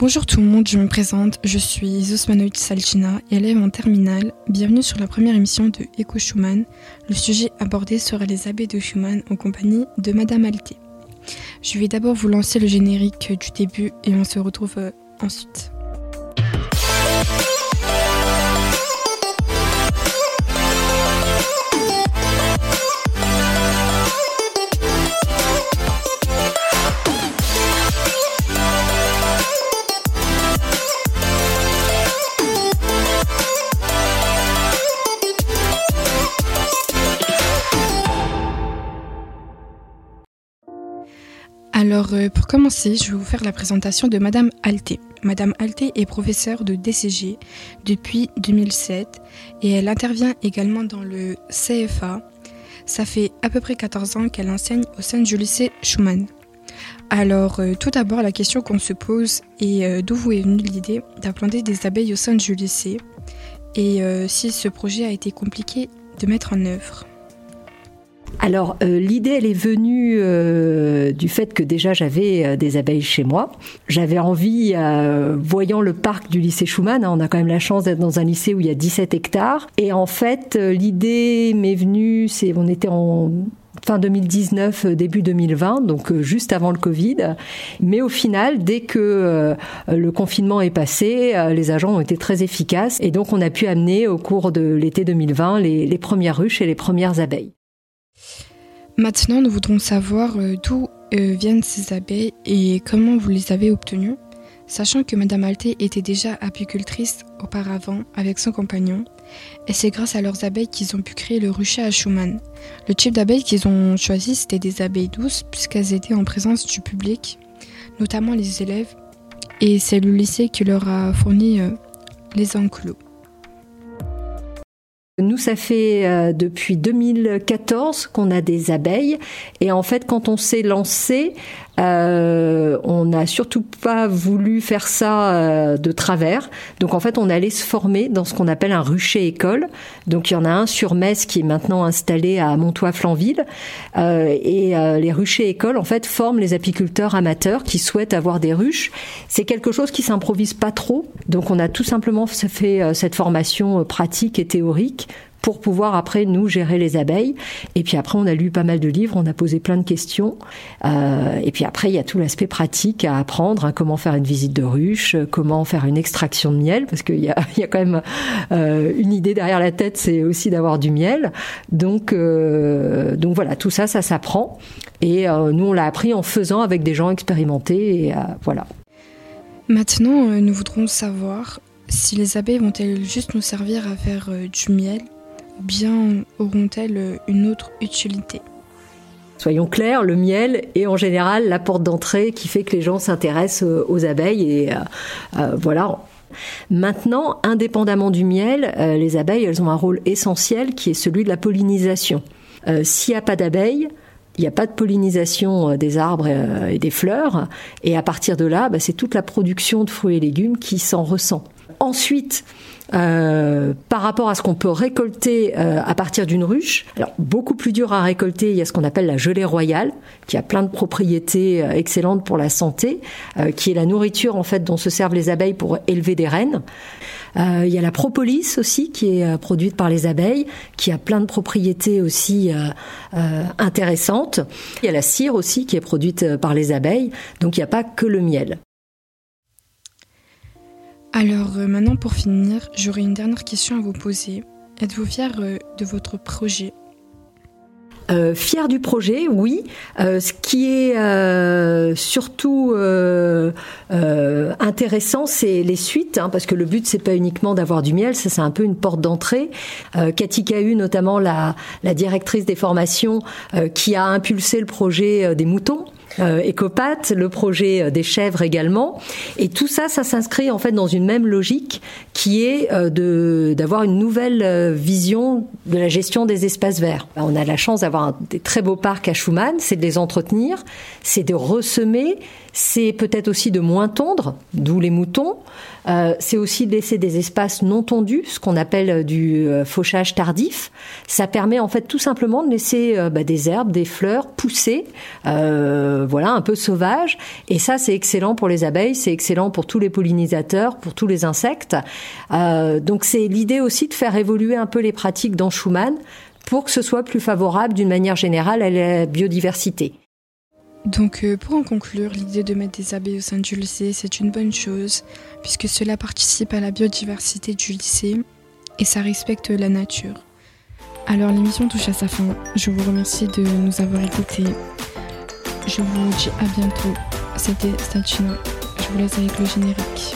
Bonjour tout le monde, je me présente, je suis Zosmanoït Salchina, élève en terminale. Bienvenue sur la première émission de Eco Schumann. Le sujet abordé sera les abeilles de Schumann en compagnie de Madame Alté. Je vais d'abord vous lancer le générique du début et on se retrouve euh, ensuite. Alors, euh, pour commencer, je vais vous faire la présentation de Madame Alté. Madame Alté est professeure de DCG depuis 2007 et elle intervient également dans le CFA. Ça fait à peu près 14 ans qu'elle enseigne au sein du lycée Schumann. Alors, euh, tout d'abord, la question qu'on se pose est euh, d'où vous est venue l'idée d'implanter des abeilles au sein du lycée et si ce projet a été compliqué de mettre en œuvre. Alors euh, l'idée, elle est venue euh, du fait que déjà j'avais euh, des abeilles chez moi. J'avais envie, voyant le parc du lycée Schumann, hein, on a quand même la chance d'être dans un lycée où il y a 17 hectares. Et en fait, l'idée m'est venue, c'est on était en fin 2019, début 2020, donc juste avant le Covid. Mais au final, dès que le confinement est passé, les agents ont été très efficaces et donc on a pu amener au cours de l'été 2020 les, les premières ruches et les premières abeilles. Maintenant, nous voudrons savoir euh, d'où euh, viennent ces abeilles et comment vous les avez obtenues, sachant que Madame Alté était déjà apicultrice auparavant avec son compagnon, et c'est grâce à leurs abeilles qu'ils ont pu créer le rucher à Schumann. Le type d'abeilles qu'ils ont choisi, c'était des abeilles douces, puisqu'elles étaient en présence du public, notamment les élèves, et c'est le lycée qui leur a fourni euh, les enclos. Nous, ça fait euh, depuis 2014 qu'on a des abeilles. Et en fait, quand on s'est lancé, euh, on n'a surtout pas voulu faire ça euh, de travers. Donc en fait, on allait se former dans ce qu'on appelle un rucher école. Donc il y en a un sur Metz qui est maintenant installé à Montois-Flanville. et les ruchers écoles, en fait, forment les apiculteurs amateurs qui souhaitent avoir des ruches. C'est quelque chose qui s'improvise pas trop. Donc on a tout simplement fait cette formation pratique et théorique pour pouvoir après nous gérer les abeilles. Et puis après, on a lu pas mal de livres, on a posé plein de questions. Euh, et puis après, il y a tout l'aspect pratique à apprendre, hein, comment faire une visite de ruche, comment faire une extraction de miel, parce qu'il y a, y a quand même euh, une idée derrière la tête, c'est aussi d'avoir du miel. Donc, euh, donc voilà, tout ça, ça s'apprend. Et euh, nous, on l'a appris en faisant avec des gens expérimentés. Euh, voilà. Maintenant, euh, nous voudrons savoir si les abeilles vont-elles juste nous servir à faire du miel bien auront-elles une autre utilité? Soyons clairs, le miel est en général la porte d'entrée qui fait que les gens s'intéressent euh, aux abeilles et euh, euh, voilà. Maintenant, indépendamment du miel, les abeilles, elles ont un rôle essentiel qui est celui de la pollinisation. S'il n'y a pas d'abeilles, il n'y a pas de pollinisation des arbres et des fleurs, et à partir de là, bah, c'est toute la production de fruits et légumes qui s'en ressent. Ensuite, euh, par rapport à ce qu'on peut récolter euh, à partir d'une ruche. Alors beaucoup plus dur à récolter, il y a ce qu'on appelle la gelée royale, qui a plein de propriétés euh, excellentes pour la santé, qui est la nourriture en fait dont se servent les abeilles pour élever des reines. il y a la propolis aussi qui est produite par les abeilles, qui a plein de propriétés aussi intéressantes. Il y a la cire aussi qui est produite par les abeilles, donc il n'y a pas que le miel. Alors euh, maintenant pour finir, j'aurais une dernière question à vous poser. Êtes-vous fier euh, de votre projet? Euh, fier du projet, oui. ce qui est surtout intéressant, c'est les suites, hein, parce que le but c'est pas uniquement d'avoir du miel, ça c'est un peu une porte d'entrée. Cathy Cahu, notamment la, directrice des formations, qui a impulsé le projet des moutons euh, le projet euh, des chèvres également. Et tout ça, ça s'inscrit en fait dans une même logique qui est de d'avoir une nouvelle vision de la gestion des espaces verts. On a la chance d'avoir des très beaux parcs à Schumann, c'est de les entretenir, c'est de ressemer, c'est peut-être aussi de moins tondre, d'où les moutons. Euh, c'est aussi de laisser des espaces non tondus, ce qu'on appelle du euh, fauchage tardif. Ça permet en fait tout simplement de laisser euh, bah, des herbes, des fleurs pousser, voilà, un peu sauvages. Et ça, c'est excellent pour les abeilles, c'est excellent pour tous les pollinisateurs, pour tous les insectes. donc c'est l'idée aussi de faire évoluer un peu les pratiques dans Schumann pour que ce soit plus favorable d'une manière générale à la biodiversité. Donc euh, pour en conclure, l'idée de mettre des abeilles au sein du lycée, c'est une bonne chose, puisque cela participe à la biodiversité du lycée et ça respecte la nature. Alors l'émission touche à sa fin. Je vous remercie de nous avoir écoutés. Je vous dis à bientôt. C'était Statuna. Je vous laisse avec le générique.